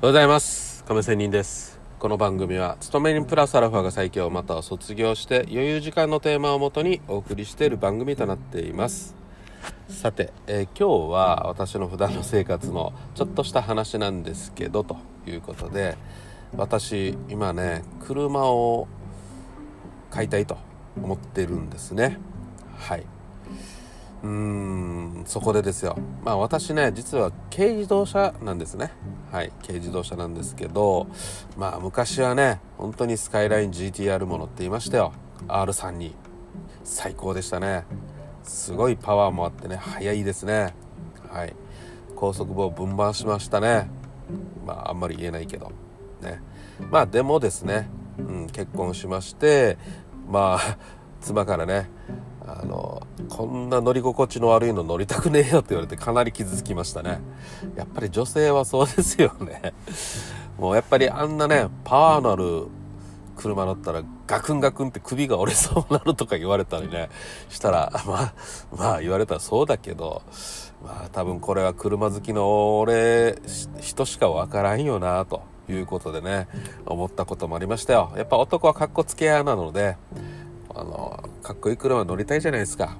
おはようございます。亀仙人です。この番組は勤め人プラスアルファが最強。または卒業して余裕時間のテーマをもとにお送りしている番組となっています。さて、えー今日は私の普段の生活のちょっとした話なんですけどということで私今ね車を買いたいと思ってるんですね。はい。うーんそこでですよ。まあ私ね実は軽自動車なんですね。はい軽自動車なんですけどまあ昔はね本当にスカイライン GTR も乗っていましたよ。R3 に。最高でしたね。すごいパワーもあってね速いですね。はい。高速棒分番しましたね。まああんまり言えないけど。ね。まあでもですね、うん、結婚しましてまあ妻からねあのこんな乗り心地の悪いの乗りたくねえよって言われてかなり傷つきましたね。やっぱり女性はそうですよね。もうやっぱりあんなねパワーのある車乗ったらガクンガクンって首が折れそうになるとか言われたりねしたらまあまあ言われたらそうだけどまあ多分これは車好きの俺人しかわからんよなということでね思ったこともありましたよ。やっぱ男はかっこつけ屋なのであのかっこいい車乗りたいじゃないですか。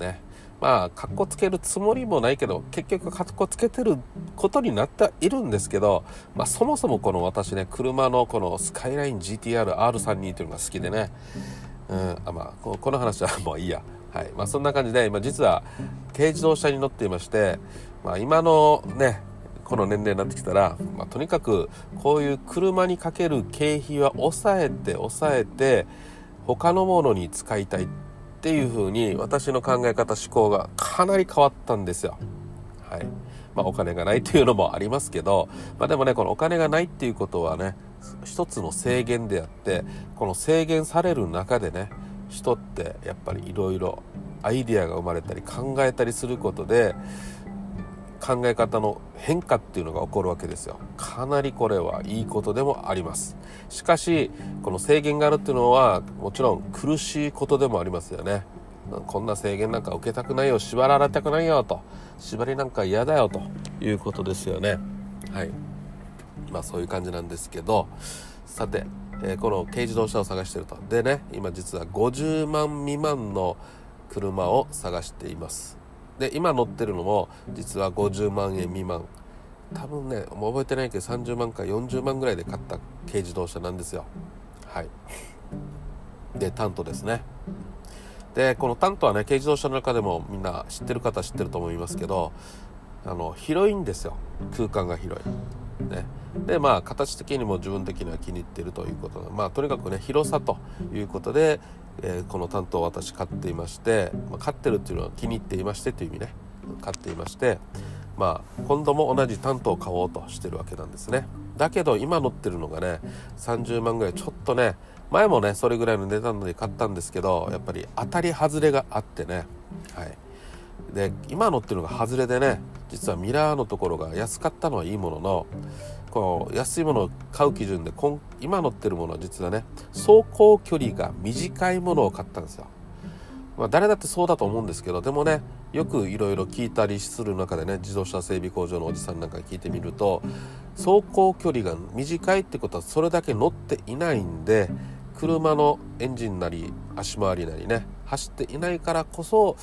ね。まあかっこつけるつもりもないけど結局かっこつけてることになっているんですけど、まあ、そもそもこの私ね車のこのスカイライン GTR-R32 というのが好きでね、うんあまあ、この話はもういいや、はい。まあ、そんな感じで今実は軽自動車に乗っていまして、まあ、今のねこの年齢になってきたら、まあ、とにかくこういう車にかける経費は抑えて抑えて他のものに使いたいっていう風に私の考え方思考がかなり変わったんですよ。はいまあ、お金がないっていうのもありますけど、まあ、でもねこのお金がないっていうことはね一つの制限であってこの制限される中でね人ってやっぱりいろいろアイディアが生まれたり考えたりすることで考え方の変化っていうのが起こるわけですよ。かなりこれはいいことでもあります。しかしこの制限があるっていうのはもちろん苦しいことでもありますよね。こんな制限なんか受けたくないよ。縛られたくないよと。縛りなんか嫌だよということですよね。はい。まあそういう感じなんですけど。さて、えーこの軽自動車を探してると。でね今実は50万未満の車を探しています。で今乗ってるのも実は50万円未満。多分ねもう覚えてないけど30万か40万ぐらいで買った軽自動車なんですよ。はい。でタントですね。でこのタントはね軽自動車の中でもみんな知ってる方知ってると思いますけどあの広いんですよ。空間が広い。ね。でまあ形的にも自分的には気に入っているということでまあとにかくね広さということで、えーこの担当を私買っていまして、まあ、買ってるっていうのは気に入っていましてという意味ね。買っていましてまあ今度も同じ担当を買おうとしてるわけなんですね。だけど今乗ってるのがね30万ぐらいちょっとね前もねそれぐらいの値段で買ったんですけどやっぱり当たり外れがあってね。はい。で今乗ってるのが外れでね実はミラーのところが安かったのはいいもののこの安いものを買う基準で今乗ってるものは実はね走行距離が短いものを買ったんですよ、まあ、誰だってそうだと思うんですけどでもねよくいろいろ聞いたりする中でね自動車整備工場のおじさんなんか聞いてみると走行距離が短いってことはそれだけ乗っていないんで車のエンジンなり足回りなりね走っていないからこそ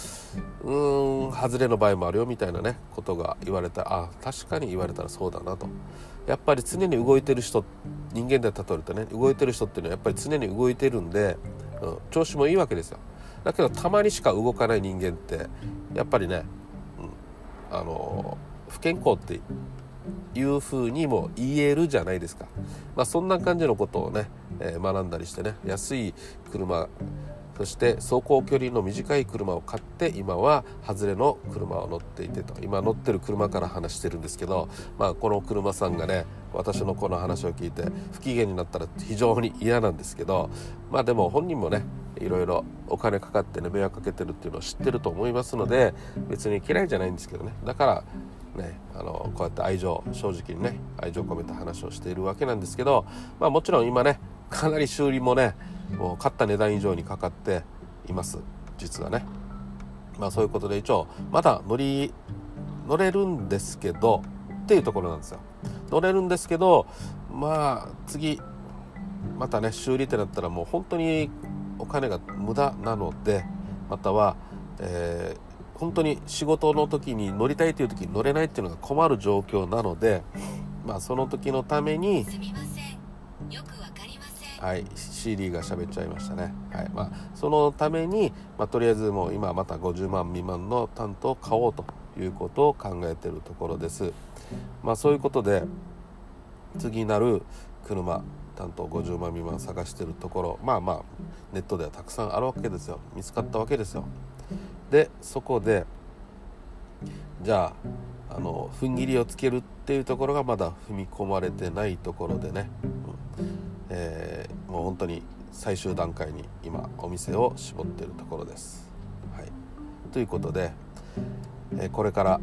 うーん外れの場合もあるよみたいなねことが言われた。あ確かに言われたらそうだなと。やっぱり常に動いてる人人間で例えるとね動いてる人っていうのはやっぱり常に動いてるんで、うん、調子もいいわけですよ。だけどたまにしか動かない人間ってやっぱりね、うん、あの不健康っていうふうにも言えるじゃないですか、まあ、そんな感じのことをね、えー学んだりしてね安い車そして走行距離の短い車を買って今は外れの車を乗っていてと。今乗ってる車から話してるんですけど、まあ、この車さんがね私のこの話を聞いて不機嫌になったら非常に嫌なんですけどまあでも本人もねいろいろお金かかってね迷惑かけてるっていうのを知ってると思いますので別に嫌いじゃないんですけどね。だからね、あのこうやって愛情正直にね愛情込めた話をしているわけなんですけど、まあ、もちろん今ねかなり修理もねもう買った値段以上にかかっています。実はね。まあそういうことで一応まだ乗り乗れるんですけどっていうところなんですよ。乗れるんですけどまあ次またね修理ってなったらもう本当にお金が無駄なのでまたは、えー、本当に仕事の時に乗りたいという時に乗れないっていうのが困る状況なので、まあ、その時のためにはい、CD が喋っちゃいましたね、はい。まあ、そのために、まあ、とりあえずもう今また50万未満の担当を買おうということを考えてるところです、まあ、そういうことで次なる車担当50万未満探してるところまあまあネットではたくさんあるわけですよ。見つかったわけですよ。でそこでじゃああの踏ん切りをつけるっていうところがまだ踏み込まれてないところでね、うん。え、もう本当に最終段階に今お店を絞っているところです。はい、ということで、え、これから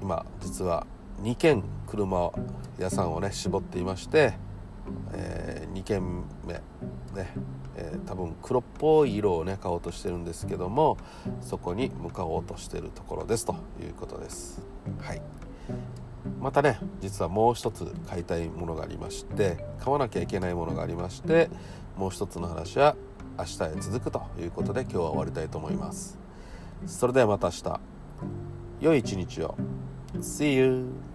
今実は2軒車屋さんをね絞っていまして、えー、2軒目ね、えー、多分黒っぽい色をね買おうとしてるんですけどもそこに向かおうとしているところですということです。はいまたね実はもう一つ買いたいものがありまして買わなきゃいけないものがありましてもう一つの話は明日へ続くということで今日は終わりたいと思います。それではまた明日。良い一日を。See you!